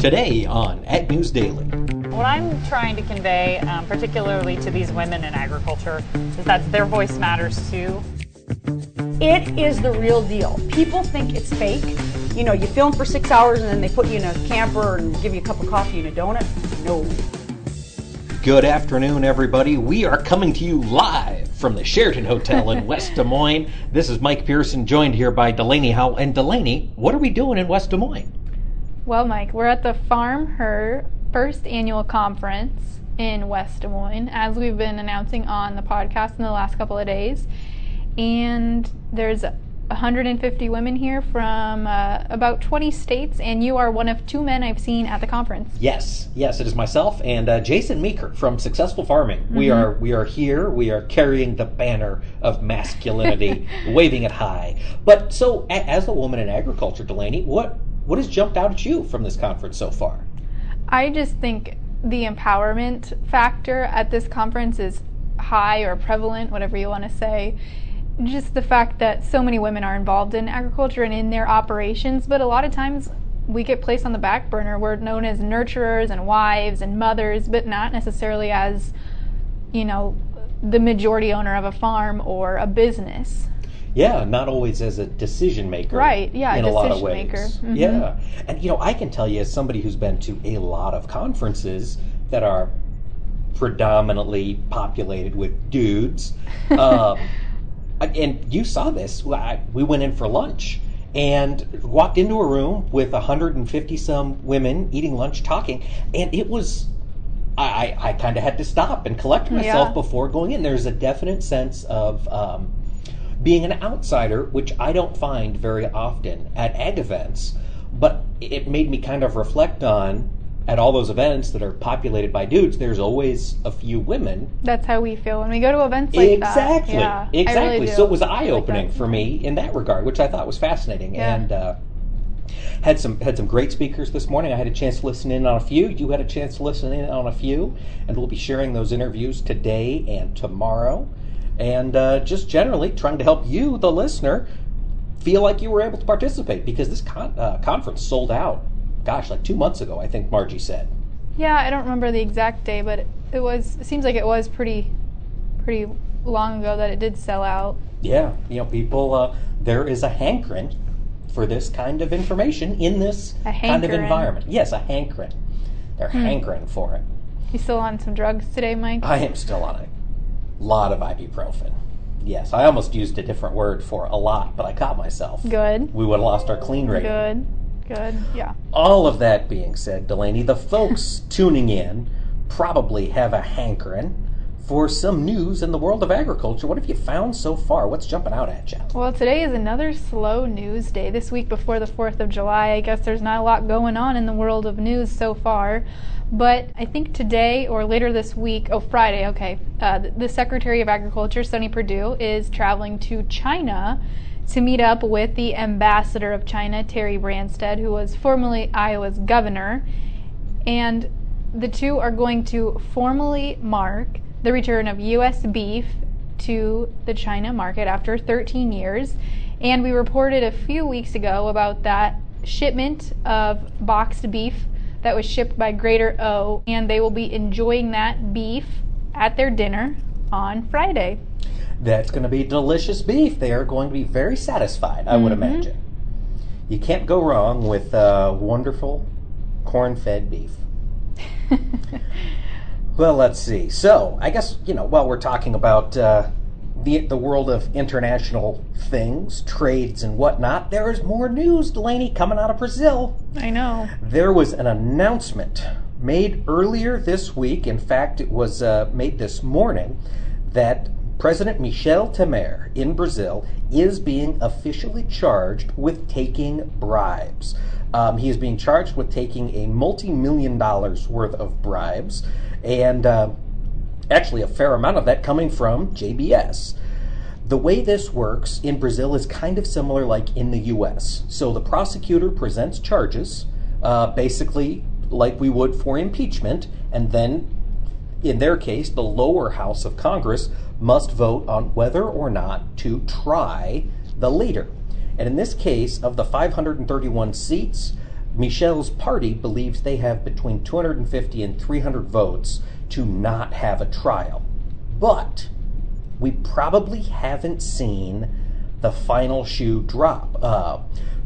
Today on Ag News Daily. What I'm trying to convey, um, particularly to these women in agriculture, is that their voice matters too. It is the real deal. People think it's fake. You know, you film for six hours and then they put you in a camper and give you a cup of coffee and a donut. No. Good afternoon, everybody. We are coming to you live from the Sheraton Hotel in West Des Moines. This is Mike Pearson, joined here by Delaney Howell. And Delaney, what are we doing in West Des Moines? Well, Mike, we're at the Farm Her first annual conference in West Des Moines, as we've been announcing on the podcast in the last couple of days. And there's 150 women here from uh, about 20 states, and you are one of two men I've seen at the conference. Yes, yes, it is myself and uh, Jason Meeker from Successful Farming. Mm-hmm. We are we are here. We are carrying the banner of masculinity, waving it high. But so, a- as a woman in agriculture, Delaney, what what has jumped out at you from this conference so far? I just think the empowerment factor at this conference is high or prevalent, whatever you want to say just the fact that so many women are involved in agriculture and in their operations, but a lot of times we get placed on the back burner. We're known as nurturers and wives and mothers, but not necessarily as, you know, the majority owner of a farm or a business. Yeah, not always as a decision maker. Right, yeah, in a, a lot of ways. Mm-hmm. Yeah. And you know, I can tell you as somebody who's been to a lot of conferences that are predominantly populated with dudes. Um, and you saw this. We went in for lunch and walked into a room with 150 some women eating lunch, talking, and it was. I, I kind of had to stop and collect myself yeah. before going in. There's a definite sense of um, being an outsider, which I don't find very often at ag events, but it made me kind of reflect on at all those events that are populated by dudes, there's always a few women. That's how we feel when we go to events like exactly. that. Yeah, exactly. Really so it was eye opening like for me in that regard, which I thought was fascinating. Yeah. And uh, had some had some great speakers this morning. I had a chance to listen in on a few. You had a chance to listen in on a few, and we'll be sharing those interviews today and tomorrow. And uh, just generally trying to help you, the listener, feel like you were able to participate because this con- uh, conference sold out gosh, like two months ago, I think Marji said. Yeah, I don't remember the exact day, but it was. It seems like it was pretty, pretty long ago that it did sell out. Yeah, you know, people. Uh, there is a hankering for this kind of information in this kind of environment. Yes, a hankering. They're hmm. hankering for it. You still on some drugs today, Mike? I am still on a lot of ibuprofen. Yes, I almost used a different word for a lot, but I caught myself. Good. We would have lost our clean rating. Good. Good. Yeah. All of that being said, Delaney, the folks tuning in probably have a hankering for some news in the world of agriculture. What have you found so far? What's jumping out at you? Well, today is another slow news day. This week before the 4th of July, I guess there's not a lot going on in the world of news so far. But I think today or later this week, oh, Friday, okay, uh, the Secretary of Agriculture, Sonny Perdue, is traveling to China to meet up with the ambassador of China, Terry Branstad, who was formerly Iowa's governor. And the two are going to formally mark the return of U.S. beef to the China market after 13 years. And we reported a few weeks ago about that shipment of boxed beef that was shipped by Greater O, and they will be enjoying that beef at their dinner on Friday. That's going to be delicious beef. They are going to be very satisfied, I would mm-hmm. imagine. You can't go wrong with uh, wonderful corn fed beef. well, let's see. So, I guess, you know, while we're talking about uh, the, the world of international things, trades, and whatnot, there is more news, Delaney, coming out of Brazil. I know. There was an announcement made earlier this week. In fact, it was uh, made this morning that President Michel Temer in Brazil is being officially charged with taking bribes. Um, he is being charged with taking a multi million dollars worth of bribes, and uh, actually a fair amount of that coming from JBS. The way this works in Brazil is kind of similar like in the US. So the prosecutor presents charges, uh, basically like we would for impeachment, and then in their case, the lower house of Congress must vote on whether or not to try the leader. And in this case, of the 531 seats, Michel's party believes they have between 250 and 300 votes to not have a trial. But we probably haven't seen the final shoe drop. Uh,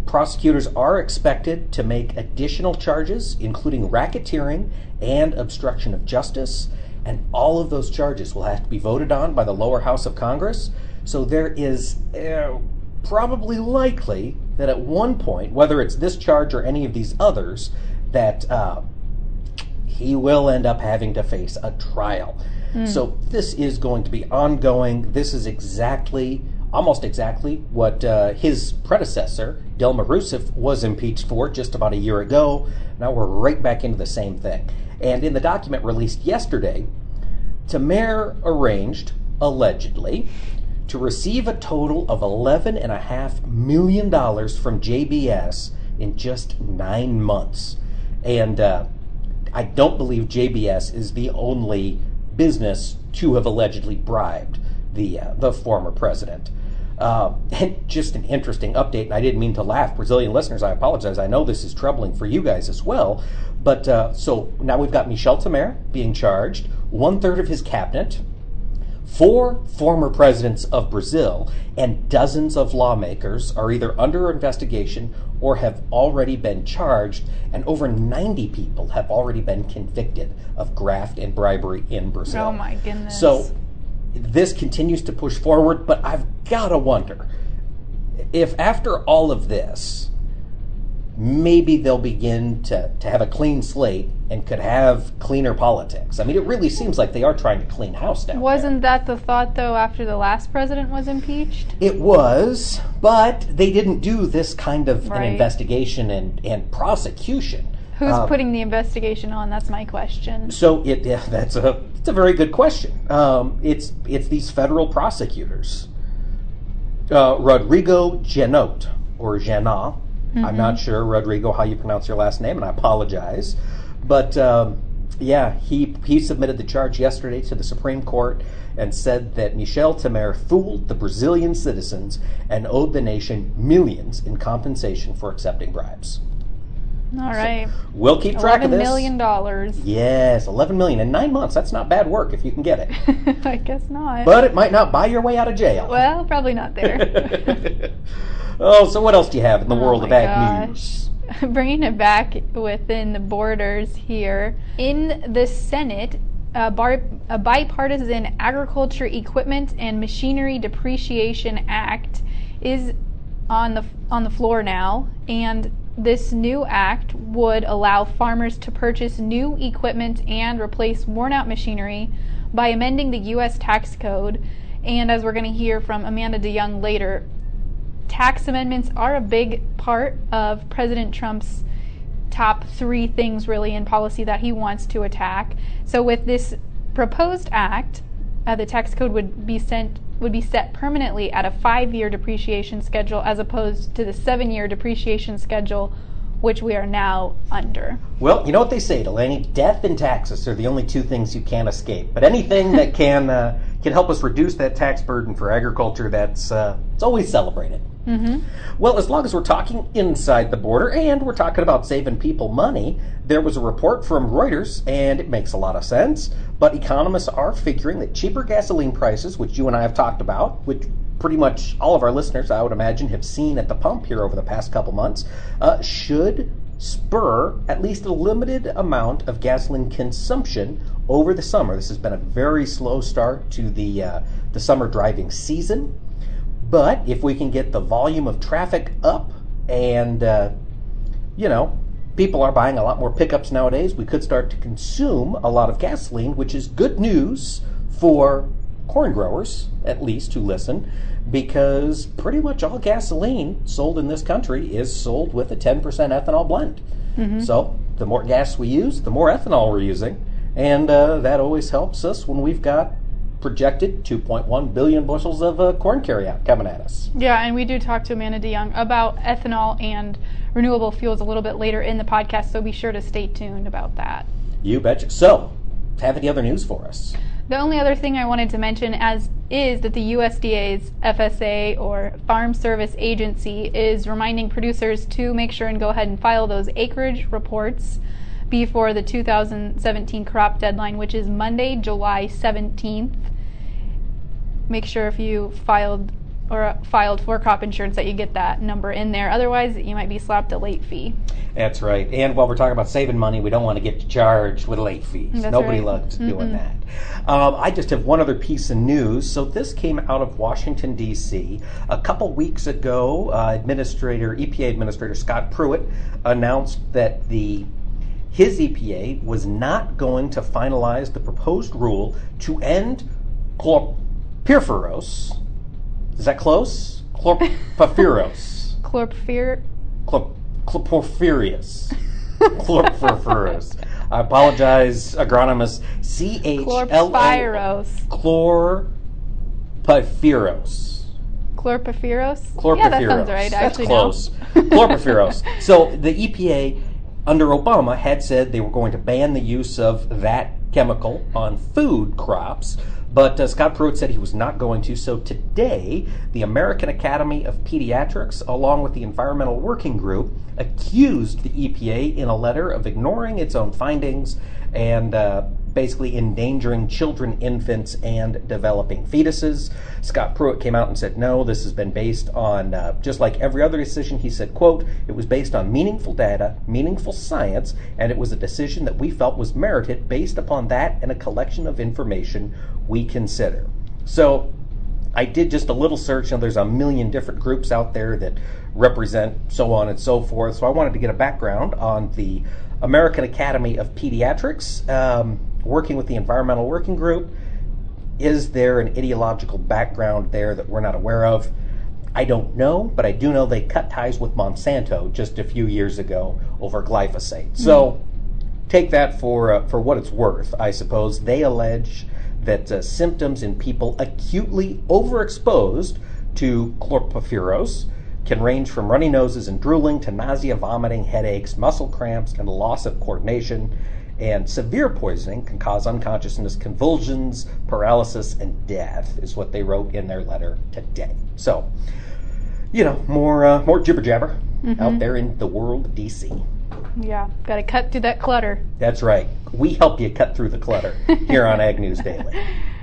prosecutors are expected to make additional charges, including racketeering and obstruction of justice, and all of those charges will have to be voted on by the lower house of Congress. So there is uh, probably likely that at one point, whether it's this charge or any of these others, that uh, he will end up having to face a trial. So this is going to be ongoing. This is exactly, almost exactly, what uh, his predecessor, Dilma Rousseff, was impeached for just about a year ago. Now we're right back into the same thing. And in the document released yesterday, Temer arranged, allegedly, to receive a total of $11.5 million from JBS in just nine months. And uh, I don't believe JBS is the only business to have allegedly bribed the, uh, the former president. Uh, and just an interesting update, and I didn't mean to laugh. Brazilian listeners, I apologize. I know this is troubling for you guys as well. But uh, so now we've got Michel Temer being charged, one third of his cabinet, four former presidents of Brazil, and dozens of lawmakers are either under investigation or have already been charged, and over 90 people have already been convicted of graft and bribery in Brazil. Oh my goodness. So this continues to push forward, but I've got to wonder if after all of this, maybe they'll begin to, to have a clean slate and could have cleaner politics. I mean, it really seems like they are trying to clean house down. Wasn't that the thought though after the last president was impeached? It was, but they didn't do this kind of an investigation and, and prosecution. Who's Uh, putting the investigation on? That's my question. So it yeah, that's a it's a very good question. Um, it's it's these federal prosecutors, uh, Rodrigo Janot or Janot. I'm not sure Rodrigo how you pronounce your last name, and I apologize. But um, yeah, he he submitted the charge yesterday to the Supreme Court and said that Michel Temer fooled the Brazilian citizens and owed the nation millions in compensation for accepting bribes. All right. We'll keep track of Eleven this. million dollars. Yes, 11 million in nine months. That's not bad work if you can get it. I guess not. But it might not buy your way out of jail. well, probably not there. oh, so what else do you have in the oh world Oh of ag gosh. news? Bringing it back within the borders here. In the Senate, a, bar, a bipartisan Agriculture Equipment and Machinery Depreciation Act is on the on the floor now, and this new act would allow farmers to purchase new equipment and replace worn-out machinery by amending the U.S. tax code. And as we're going to hear from Amanda DeYoung later, tax amendments are a big part of President Trump's top three things really in policy that he wants to attack. So with this proposed act, uh, the tax code would be sent would be set permanently at a five-year depreciation schedule as opposed to the seven-year depreciation schedule which we are now under. Well, you know what they say, Delaney? Death and taxes are the only two things you can't escape. But anything that can uh, can help us reduce that tax burden for agriculture, that's uh, it's always celebrated. Mm-hmm. Well, as long as we're talking inside the border and we're talking about saving people money, there was a report from Reuters, and it makes a lot of sense. But economists are figuring that cheaper gasoline prices, which you and I have talked about, which pretty much all of our listeners, I would imagine, have seen at the pump here over the past couple months, uh, should spur at least a limited amount of gasoline consumption over the summer. This has been a very slow start to the uh, the summer driving season. But if we can get the volume of traffic up and, uh, you know, people are buying a lot more pickups nowadays, we could start to consume a lot of gasoline, which is good news for corn growers, at least, who listen, because pretty much all gasoline sold in this country is sold with a 10% ethanol blend. So the more gas we use, the more ethanol we're using. And uh, that always helps us when we've got projected 2.1 billion bushels of uh, corn carryout coming at us. Yeah, and we do talk to Amanda DeYoung about ethanol and renewable fuels a little bit later in the podcast, so be sure to stay tuned about that. You betcha. So, have any other news for us? The only other thing I wanted to mention as is that the USDA's FSA or Farm Service Agency is reminding producers to make sure and go ahead and file those acreage reports before the 2017 crop deadline, which is Monday, July 17th. Make sure if you filed or filed for crop insurance that you get that number in there. Otherwise, you might be slapped a late fee. That's right. And while we're talking about saving money, we don't want to get charged with late fees. That's Nobody right. loves doing that. Um, I just have one other piece of news. So this came out of Washington D.C. a couple weeks ago. Uh, Administrator EPA Administrator Scott Pruitt announced that the his EPA was not going to finalize the proposed rule to end chlorpyrifos. Is that close? Chlorpyrifos. Chlorpyrifos. Chlor- chlorpyrifos. Chlorpyrifos. I apologize, agronomist. C H L O. Chlorpyrifos. Chlorpyrifos. Chlorpyrifos? Chlorpyrifos. Yeah, that sounds right. That's close. Chlorpyrifos. So the EPA under Obama had said they were going to ban the use of that chemical on food crops, but uh, Scott Pruitt said he was not going to. So today, the American Academy of Pediatrics, along with the Environmental Working Group, accused the EPA in a letter of ignoring its own findings and uh, basically endangering children, infants, and developing fetuses. Scott Pruitt came out and said, no, this has been based on, uh, just like every other decision, he said, quote, it was based on meaningful data, meaningful science, and it was a decision that we felt was merited based upon that and a collection of information we consider. So I did just a little search, and there's a million different groups out there that represent so on and so forth. So I wanted to get a background on the American Academy of Pediatrics, um, working with the Environmental Working Group. Is there an ideological background there that we're not aware of? I don't know, but I do know they cut ties with Monsanto just a few years ago over glyphosate. So take that for uh, for what it's worth. I suppose they allege that uh, symptoms in people acutely overexposed to chlorpyrifos can range from runny noses and drooling to nausea, vomiting, headaches, muscle cramps, and loss of coordination. And severe poisoning can cause unconsciousness, convulsions, paralysis, and death, is what they wrote in their letter today. So, you know, more uh, more jibber jabber out there in the world DC. Yeah, got to cut through that clutter. That's right. We help you cut through the clutter here on Ag News Daily.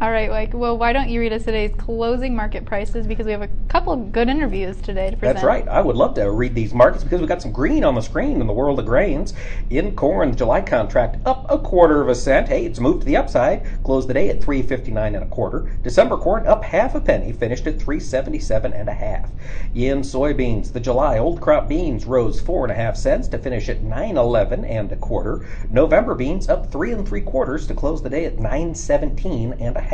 All right, like, well, why don't you read us today's closing market prices because we have a couple of good interviews today to present. That's right. I would love to read these markets because we've got some green on the screen in the world of grains. In corn, the July contract up a quarter of a cent. Hey, it's moved to the upside. Closed the day at 3.59 and a quarter. December corn up half a penny, finished at 3.77 and a half. In soybeans, the July old crop beans rose four and a half cents to finish at 9.11 and a quarter. November beans up three and three quarters to close the day at 9.17 and a half.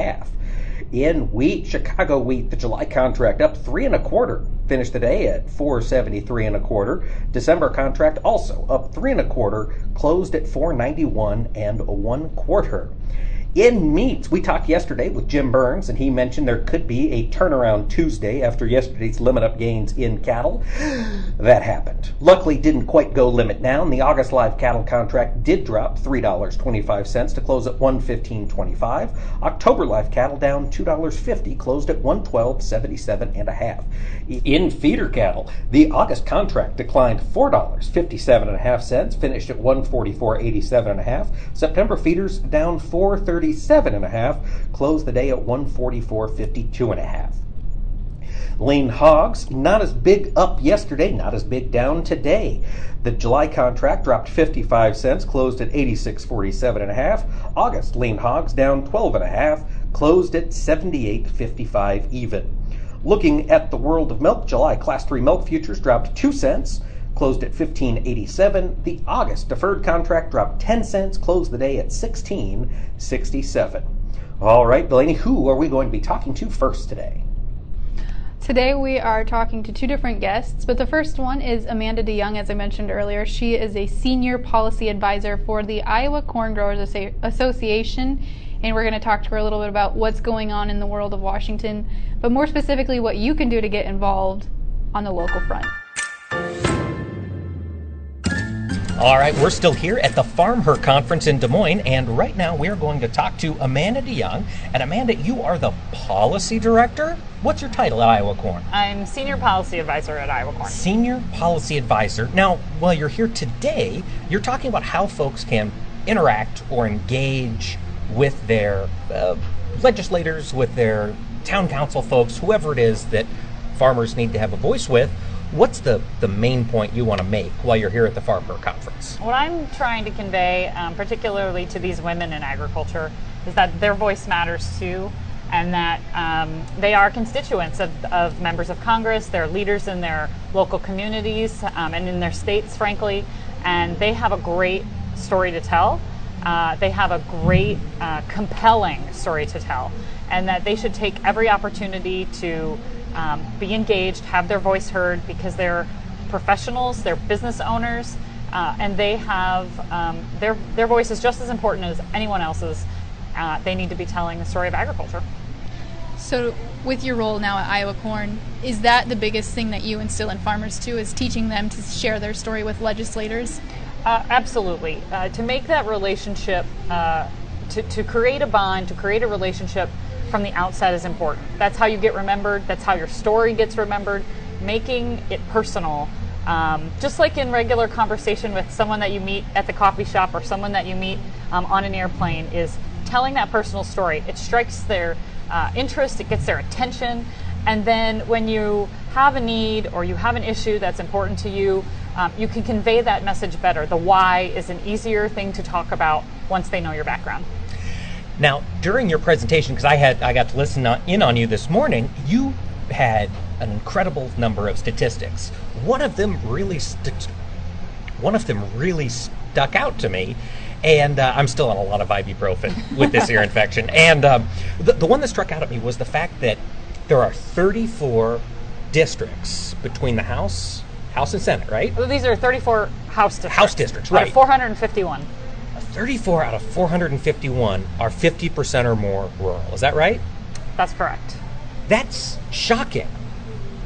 In wheat, Chicago wheat, the July contract up three and a quarter, finished the day at 473 and a quarter. December contract also up three and a quarter, closed at 491 and one quarter in meats, we talked yesterday with Jim Burns, and he mentioned there could be a turnaround Tuesday after yesterday's limit up gains in cattle. That happened. Luckily, didn't quite go limit down. The August live cattle contract did drop three dollars twenty five cents to close at one fifteen twenty five. October live cattle down two dollars fifty, closed at one twelve seventy seven and a half. In feeder cattle, the August contract declined four dollars fifty seven and a half cents, finished at one forty four eighty seven and a half. September feeders down four thirty 137.5, closed the day at 144.52.5. Lean Hogs, not as big up yesterday, not as big down today. The July contract dropped 55 cents, closed at 86.47.5. August, lean Hogs down 12.5, closed at 78.55 even. Looking at the world of milk, July Class 3 milk futures dropped 2 cents closed at 15.87. The August deferred contract dropped 10 cents, closed the day at 16.67. All right, Delaney, who are we going to be talking to first today? Today we are talking to two different guests, but the first one is Amanda DeYoung, as I mentioned earlier. She is a senior policy advisor for the Iowa Corn Growers Association, and we're going to talk to her a little bit about what's going on in the world of Washington, but more specifically, what you can do to get involved on the local front. All right, we're still here at the Farm Her Conference in Des Moines, and right now we are going to talk to Amanda DeYoung. And Amanda, you are the policy director. What's your title at Iowa Corn? I'm Senior Policy Advisor at Iowa Corn. Senior Policy Advisor. Now, while you're here today, you're talking about how folks can interact or engage with their uh, legislators, with their town council folks, whoever it is that farmers need to have a voice with. What's the, the main point you want to make while you're here at the Farm Her Conference? What I'm trying to convey, um, particularly to these women in agriculture, is that their voice matters too, and that um, they are constituents of, of, members of Congress, they're leaders in their local communities um, and in their states, frankly, and they have a great story to tell. Uh, they have a great, uh, compelling story to tell, and that they should take every opportunity to um, be engaged, have their voice heard because they're professionals, they're business owners, uh, and they have um, their their voice is just as important as anyone else's. Uh, they need to be telling the story of agriculture. So, with your role now at Iowa Corn, is that the biggest thing that you instill in farmers too? Is teaching them to share their story with legislators? Uh, absolutely. Uh, to make that relationship, uh, to, to create a bond, to create a relationship from the outset is important. That's how you get remembered. That's how your story gets remembered. Making it personal, um, just like in regular conversation with someone that you meet at the coffee shop or someone that you meet um, on an airplane, is telling that personal story. It strikes their uh, interest, it gets their attention, and then when you have a need or you have an issue that's important to you, um, you can convey that message better. The why is an easier thing to talk about once they know your background. Now, during your presentation, because I had I got to listen in on you this morning, you had an incredible number of statistics. One of them really st- one of them really stuck out to me, and uh, I'm still on a lot of ibuprofen with this ear infection. And um, the, the one that struck out at me was the fact that there are 34 districts between the House, House and Senate, right? Well, these are 34 House districts. House districts, right? 451. 34 out of 451 are 50% or more rural. Is that right? That's correct. That's shocking.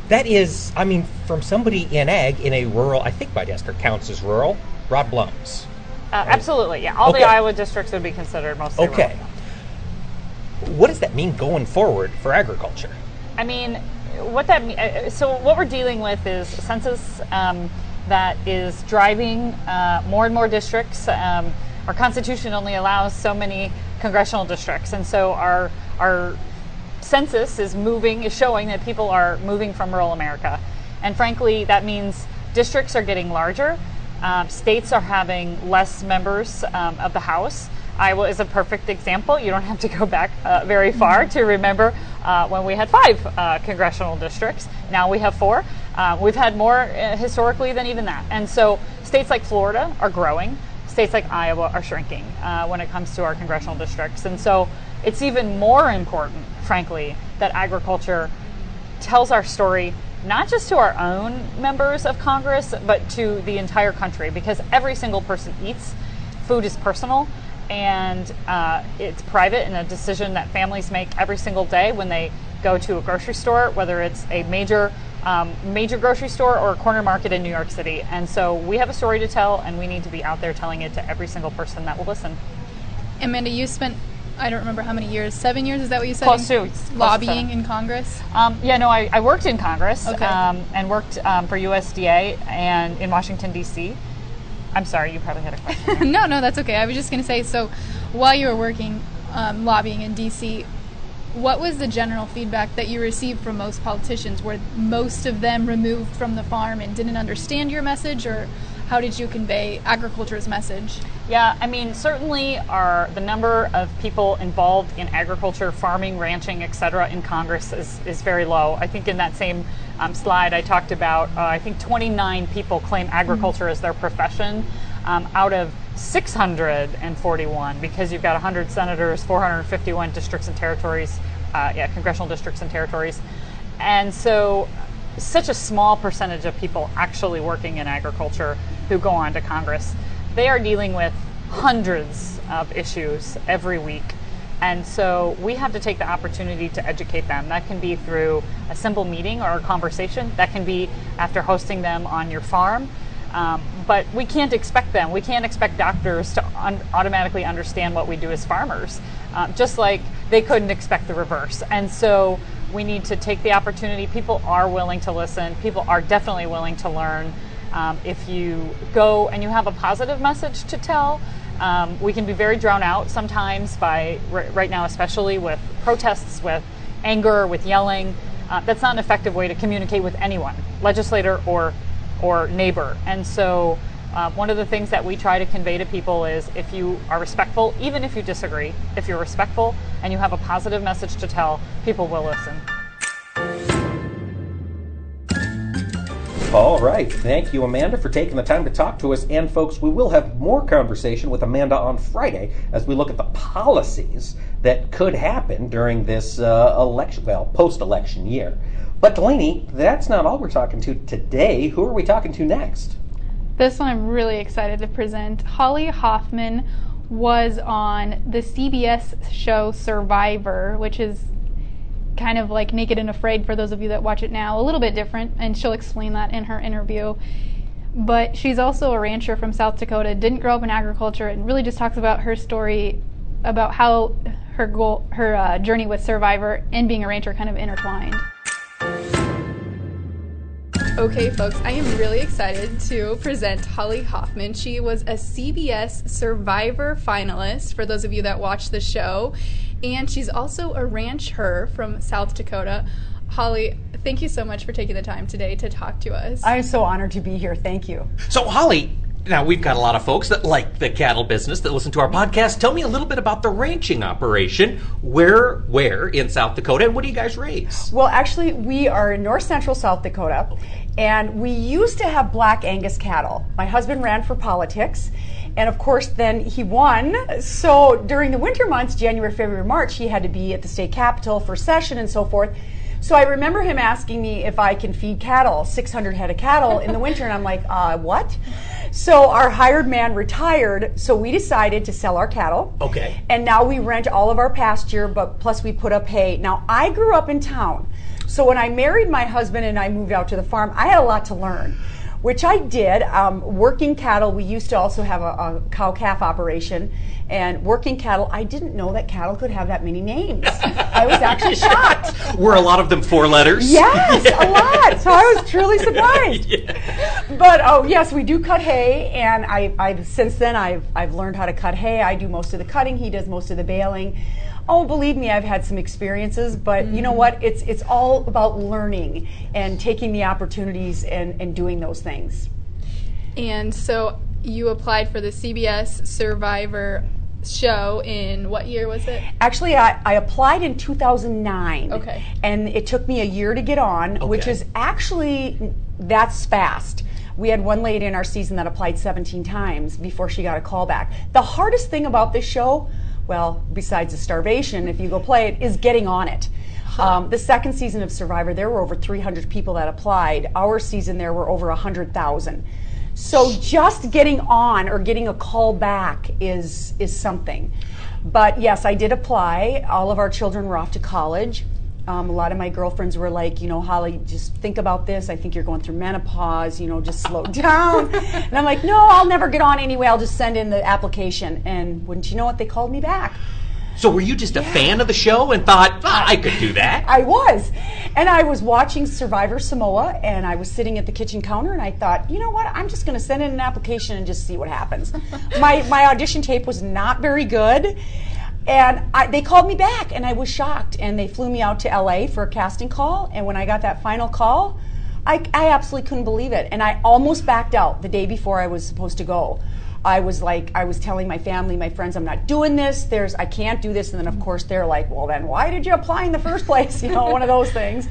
That is, I mean, from somebody in ag in a rural, I think my district counts as rural, Rod Blum's. Uh, right? Absolutely, yeah. All okay. the Iowa districts would be considered mostly rural. okay. Rural. What does that mean going forward for agriculture? I mean, what that mean, uh, so what we're dealing with is a census um, that is driving uh, more and more districts. Um, our constitution only allows so many congressional districts, and so our our census is moving is showing that people are moving from rural America, and frankly, that means districts are getting larger. Um, states are having less members um, of the House. Iowa is a perfect example. You don't have to go back uh, very far to remember uh, when we had five uh, congressional districts. Now we have four. Uh, we've had more uh, historically than even that. And so states like Florida are growing states like Iowa are shrinking uh, when it comes to our congressional districts. And so it's even more important, frankly, that agriculture tells our story not just to our own members of Congress, but to the entire country because every single person eats. Food is personal and uh, it's private and a decision that families make every single day when they go to a grocery store, whether it's a major um, major grocery store or a corner market in New York City. And so we have a story to tell, and we need to be out there telling it to every single person that will listen. Amanda, you spent I don't remember how many years. Seven years? Is that what you said? Close to lobbying in Congress. Um, yeah, no, I, I, worked in Congress okay. um, and worked um, for USDA and in Washington D.C. I'm sorry, you probably had a question. no, no, that's okay. I was just going to say. So, while you were working um, lobbying in D.C., what was the general feedback that you received from most politicians? Were most of them removed from the farm and didn't understand your message, or how did you convey agriculture's message? Yeah, I mean, certainly our the number of people involved in agriculture, farming, ranching, etc., in Congress is, is very low. I think in that same um, slide I talked about, uh, I think 29 people claim agriculture mm-hmm. as their profession um, out of 641 because you've got 100 senators, 451 districts and territories, uh, yeah, congressional districts and territories. And so, such a small percentage of people actually working in agriculture who go on to Congress. They are dealing with hundreds of issues every week. And so we have to take the opportunity to educate them. That can be through a simple meeting or a conversation. That can be after hosting them on your farm. Um, but we can't expect them. We can't expect doctors to un- automatically understand what we do as farmers, um, just like they couldn't expect the reverse. And so we need to take the opportunity. People are willing to listen, people are definitely willing to learn. Um, if you go and you have a positive message to tell, um, we can be very drawn out sometimes by, r- right now, especially with protests, with anger, with yelling. Uh, that's not an effective way to communicate with anyone, legislator or or neighbor. And so, uh, one of the things that we try to convey to people is if you are respectful, even if you disagree, if you're respectful and you have a positive message to tell, people will listen. All right. Thank you, Amanda, for taking the time to talk to us. And, folks, we will have more conversation with Amanda on Friday as we look at the policies that could happen during this uh, election, well, post election year. But, Delaney, that's not all we're talking to today. Who are we talking to next? This one I'm really excited to present. Holly Hoffman was on the CBS show Survivor, which is kind of like Naked and Afraid for those of you that watch it now, a little bit different, and she'll explain that in her interview. But she's also a rancher from South Dakota, didn't grow up in agriculture, and really just talks about her story about how her goal, her uh, journey with Survivor and being a rancher kind of intertwined. Okay, folks, I am really excited to present Holly Hoffman. She was a CBS Survivor finalist, for those of you that watch the show, and she's also a rancher from South Dakota. Holly, thank you so much for taking the time today to talk to us. I'm so honored to be here. Thank you. So, Holly, now we've got a lot of folks that like the cattle business that listen to our podcast. Tell me a little bit about the ranching operation. Where, where in South Dakota, and what do you guys raise? Well, actually, we are in north central South Dakota, and we used to have black Angus cattle. My husband ran for politics, and of course, then he won. So during the winter months, January, February, March, he had to be at the state capitol for session and so forth. So I remember him asking me if I can feed cattle, 600 head of cattle in the winter, and I'm like, uh, what? So our hired man retired, so we decided to sell our cattle. Okay. And now we rent all of our pasture, but plus we put up hay. Now I grew up in town. So when I married my husband and I moved out to the farm, I had a lot to learn, which I did. Um, working cattle, we used to also have a, a cow calf operation. And working cattle, I didn't know that cattle could have that many names. I was actually shocked. Were a lot of them four letters? Yes, a lot. So I was truly surprised. But oh yes, we do cut hay, and I, I've since then I've I've learned how to cut hay. I do most of the cutting. He does most of the baling. Oh, believe me, I've had some experiences, but you know mm-hmm. what? It's it's all about learning and taking the opportunities and, and doing those things. And so you applied for the CBS Survivor show in what year was it? Actually, I, I applied in 2009. Okay. And it took me a year to get on, which is actually, that's fast. We had one lady in our season that applied 17 times before she got a call back. The hardest thing about this show, well, besides the starvation, if you go play it, is getting on it. Um, the second season of Survivor, there were over 300 people that applied. Our season, there were over 100,000. So just getting on or getting a call back is is something. But yes, I did apply. All of our children were off to college. Um, a lot of my girlfriends were like, you know, Holly, just think about this. I think you're going through menopause. You know, just slow down. and I'm like, no, I'll never get on anyway. I'll just send in the application. And wouldn't you know it, they called me back. So, were you just a fan of the show and thought, "Ah, I could do that? I was. And I was watching Survivor Samoa and I was sitting at the kitchen counter and I thought, you know what, I'm just going to send in an application and just see what happens. my, my audition tape was not very good. And I, they called me back and I was shocked. And they flew me out to LA for a casting call. And when I got that final call, I, I absolutely couldn't believe it. And I almost backed out the day before I was supposed to go. I was like, I was telling my family, my friends, I'm not doing this. There's, I can't do this. And then, of course, they're like, well, then why did you apply in the first place? You know, one of those things.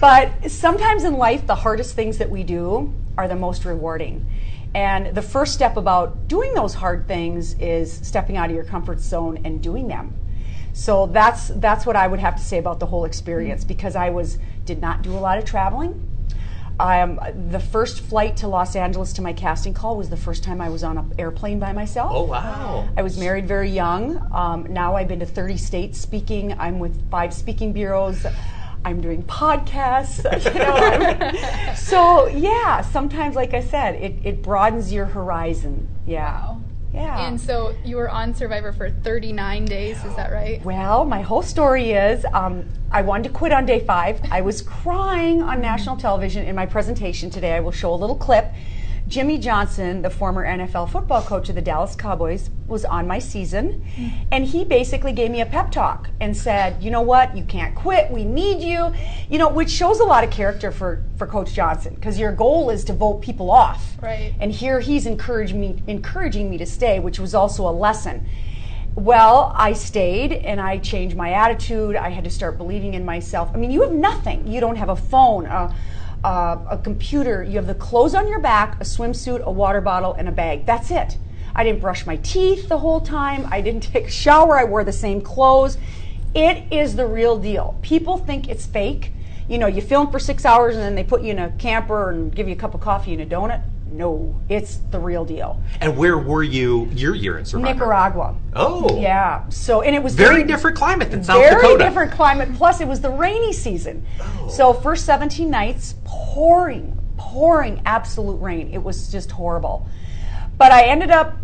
But sometimes in life, the hardest things that we do are the most rewarding. And the first step about doing those hard things is stepping out of your comfort zone and doing them. So that's that's what I would have to say about the whole experience because I was did not do a lot of traveling. Um, the first flight to Los Angeles to my casting call was the first time I was on an airplane by myself. Oh, wow. I was married very young. Um, now I've been to 30 states speaking. I'm with five speaking bureaus. I'm doing podcasts. You know, so yeah, sometimes, like I said, it, it broadens your horizon. Yeah. Wow. Yeah. And so you were on Survivor for 39 days, is that right? Well, my whole story is um, I wanted to quit on day five. I was crying on national television in my presentation today. I will show a little clip. Jimmy Johnson, the former NFL football coach of the Dallas Cowboys, was on my season, mm-hmm. and he basically gave me a pep talk and said, "You know what? You can't quit. We need you." You know, which shows a lot of character for for Coach Johnson because your goal is to vote people off. Right. And here he's encouraging me encouraging me to stay, which was also a lesson. Well, I stayed and I changed my attitude. I had to start believing in myself. I mean, you have nothing. You don't have a phone, a, a, a computer. You have the clothes on your back, a swimsuit, a water bottle, and a bag. That's it. I didn't brush my teeth the whole time. I didn't take a shower. I wore the same clothes. It is the real deal. People think it's fake. You know, you film for six hours and then they put you in a camper and give you a cup of coffee and a donut. No, it's the real deal. And where were you your year in Survivor? Nicaragua. Oh. Yeah. So, and it was Very different climate than South very Dakota. different climate. Plus, it was the rainy season. Oh. So, first 17 nights, pouring, pouring absolute rain. It was just horrible. But I ended up,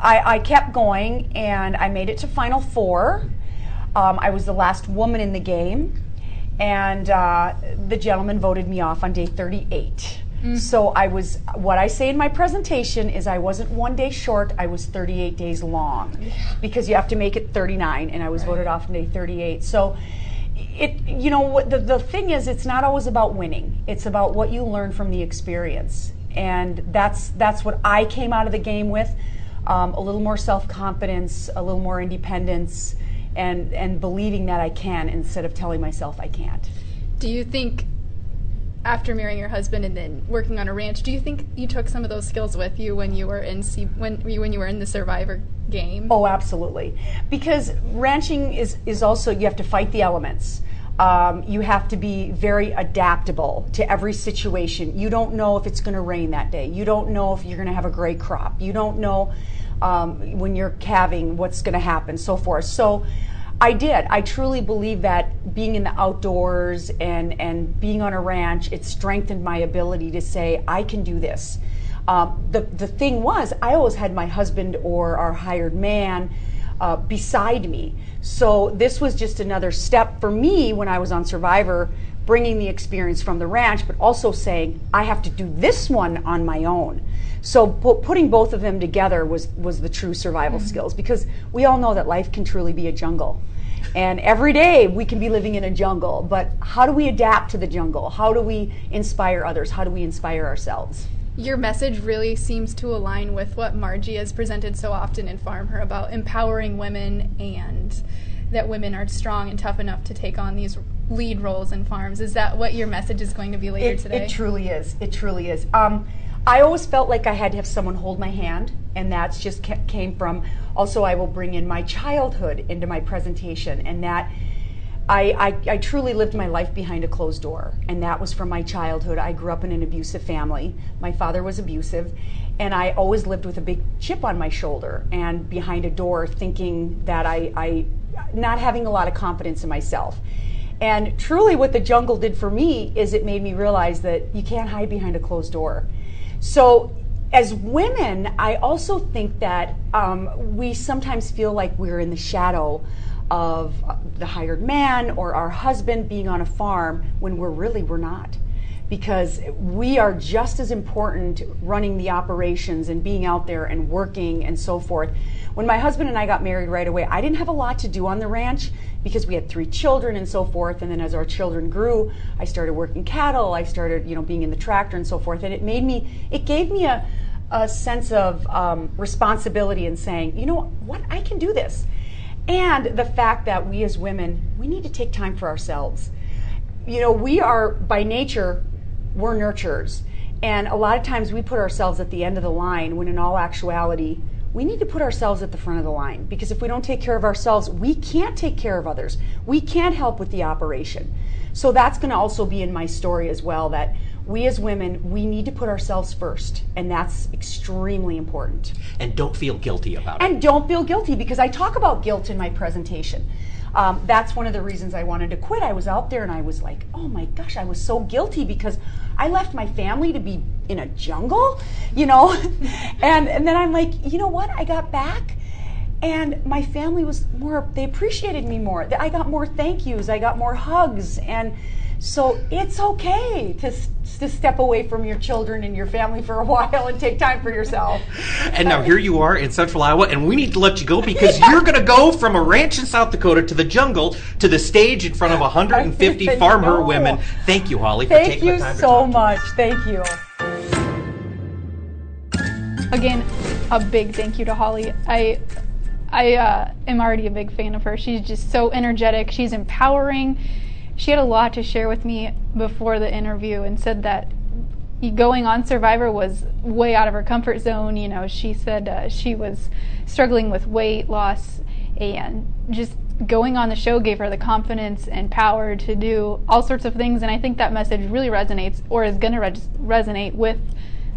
I, I kept going and I made it to Final Four. Um, I was the last woman in the game. And uh, the gentleman voted me off on day 38. So I was, what I say in my presentation is I wasn't one day short, I was 38 days long. Because you have to make it 39, and I was voted off on day 38. So it, you know, the, the thing is, it's not always about winning, it's about what you learn from the experience. And that's, that's what I came out of the game with um, a little more self confidence, a little more independence, and, and believing that I can instead of telling myself I can't. Do you think after marrying your husband and then working on a ranch, do you think you took some of those skills with you when you were in C- when you when you were in the Survivor game? Oh, absolutely. Because ranching is, is also, you have to fight the elements. Um, you have to be very adaptable to every situation. You don't know if it's going to rain that day. You don't know if you're going to have a great crop. You don't know um, when you're calving what's going to happen, so forth. So I did. I truly believe that being in the outdoors and, and being on a ranch, it strengthened my ability to say, I can do this. Um, the, the thing was, I always had my husband or our hired man uh, beside me. So this was just another step for me when I was on Survivor, bringing the experience from the ranch, but also saying, I have to do this one on my own. So pu- putting both of them together was, was the true survival mm-hmm. skills because we all know that life can truly be a jungle. And every day we can be living in a jungle, but how do we adapt to the jungle? How do we inspire others? How do we inspire ourselves? Your message really seems to align with what Marji has presented so often in Farm Her about empowering women and that women are strong and tough enough to take on these lead roles in farms. Is that what your message is going to be later It, today? it truly is. It truly is. Um, I always felt like I had to have someone hold my hand, and that's just ca- came from. Also, I will bring in my childhood into my presentation, and that I, I, I truly lived my life behind a closed door, and that was from my childhood. I grew up in an abusive family. My father was abusive, and I always lived with a big chip on my shoulder and behind a door, thinking that I, I not having a lot of confidence in myself. And truly, what the jungle did for me is it made me realize that you can't hide behind a closed door. So, as women, I also think that um, we sometimes feel like we're in the shadow of the hired man or our husband being on a farm when we're really we're not because we are just as important running the operations and being out there and working and so forth. When my husband and I got married right away, I didn't have a lot to do on the ranch because we had three children and so forth. And then as our children grew, I started working cattle. I started, you know, being in the tractor and so forth. And it made me, it gave me a, a sense of um, responsibility and saying, you know what, I can do this. And the fact that we as women, we need to take time for ourselves. You know, we are by nature, we're nurturers. And a lot of times we put ourselves at the end of the line when in all actuality, we need to put ourselves at the front of the line because if we don't take care of ourselves, we can't take care of others. We can't help with the operation. So that's going to also be in my story as well that we as women, we need to put ourselves first, and that's extremely important. And don't feel guilty about it. And don't feel guilty because I talk about guilt in my presentation. Um, that's one of the reasons I wanted to quit. I was out there and I was like, oh my gosh, I was so guilty because I left my family to be in a jungle, you know? and, and then I'm like, you know what? I got back and my family was more, they appreciated me more. I got more thank yous, I got more hugs. And so it's okay to, to step away from your children and your family for a while and take time for yourself. And now here you are in central Iowa, and we need to let you go because you're going to go from a ranch in South Dakota to the jungle to the stage in front of 150 farmer farm women. Thank you, Holly, for Thank taking you the time to so talk to me. much. Thank you. Again, a big thank you to Holly. I I uh, am already a big fan of her. She's just so energetic. She's empowering. She had a lot to share with me before the interview and said that going on Survivor was way out of her comfort zone. You know, she said uh, she was struggling with weight loss and just going on the show gave her the confidence and power to do all sorts of things. And I think that message really resonates or is going to res- resonate with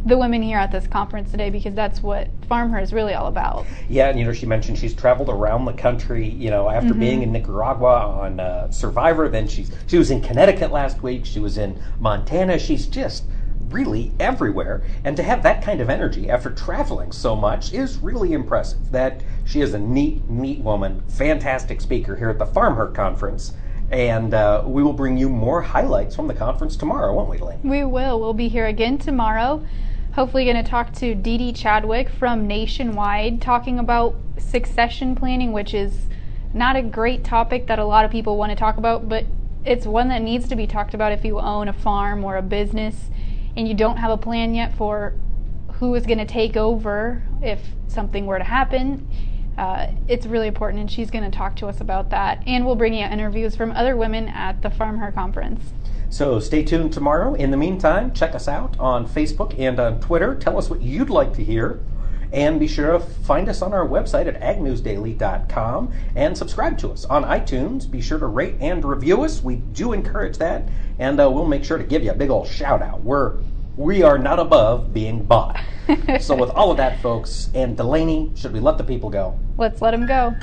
the women here at this conference today because that's what FarmHer is really all about. Yeah, and you know, she mentioned she's traveled around the country. You know, after being in Nicaragua on uh, Survivor, then she's she was in Connecticut last week. She was in Montana. She's just really everywhere, and to have that kind of energy after traveling so much is really impressive. That she is a neat, neat woman, fantastic speaker here at the FarmHer conference. And uh, we will bring you more highlights from the conference tomorrow, won't we, Lane? We will. We'll be here again tomorrow. Hopefully, going to talk to Dee Dee Chadwick from Nationwide, talking about succession planning, which is not a great topic that a lot of people want to talk about, but it's one that needs to be talked about if you own a farm or a business and you don't have a plan yet for who is going to take over if something were to happen. Uh, it's really important, and she's going to talk to us about that. And we'll bring you interviews from other women at the FarmHer Conference. So stay tuned tomorrow. In the meantime, check us out on Facebook and on Twitter. Tell us what you'd like to hear. And be sure to find us on our website at agnewsdaily.com and subscribe to us on iTunes. Be sure to rate and review us. We do encourage that. And uh, we'll make sure to give you a big old shout out. We're, we are not above being bought. so, with all of that, folks, and Delaney, should we let the people go? Let's let them go.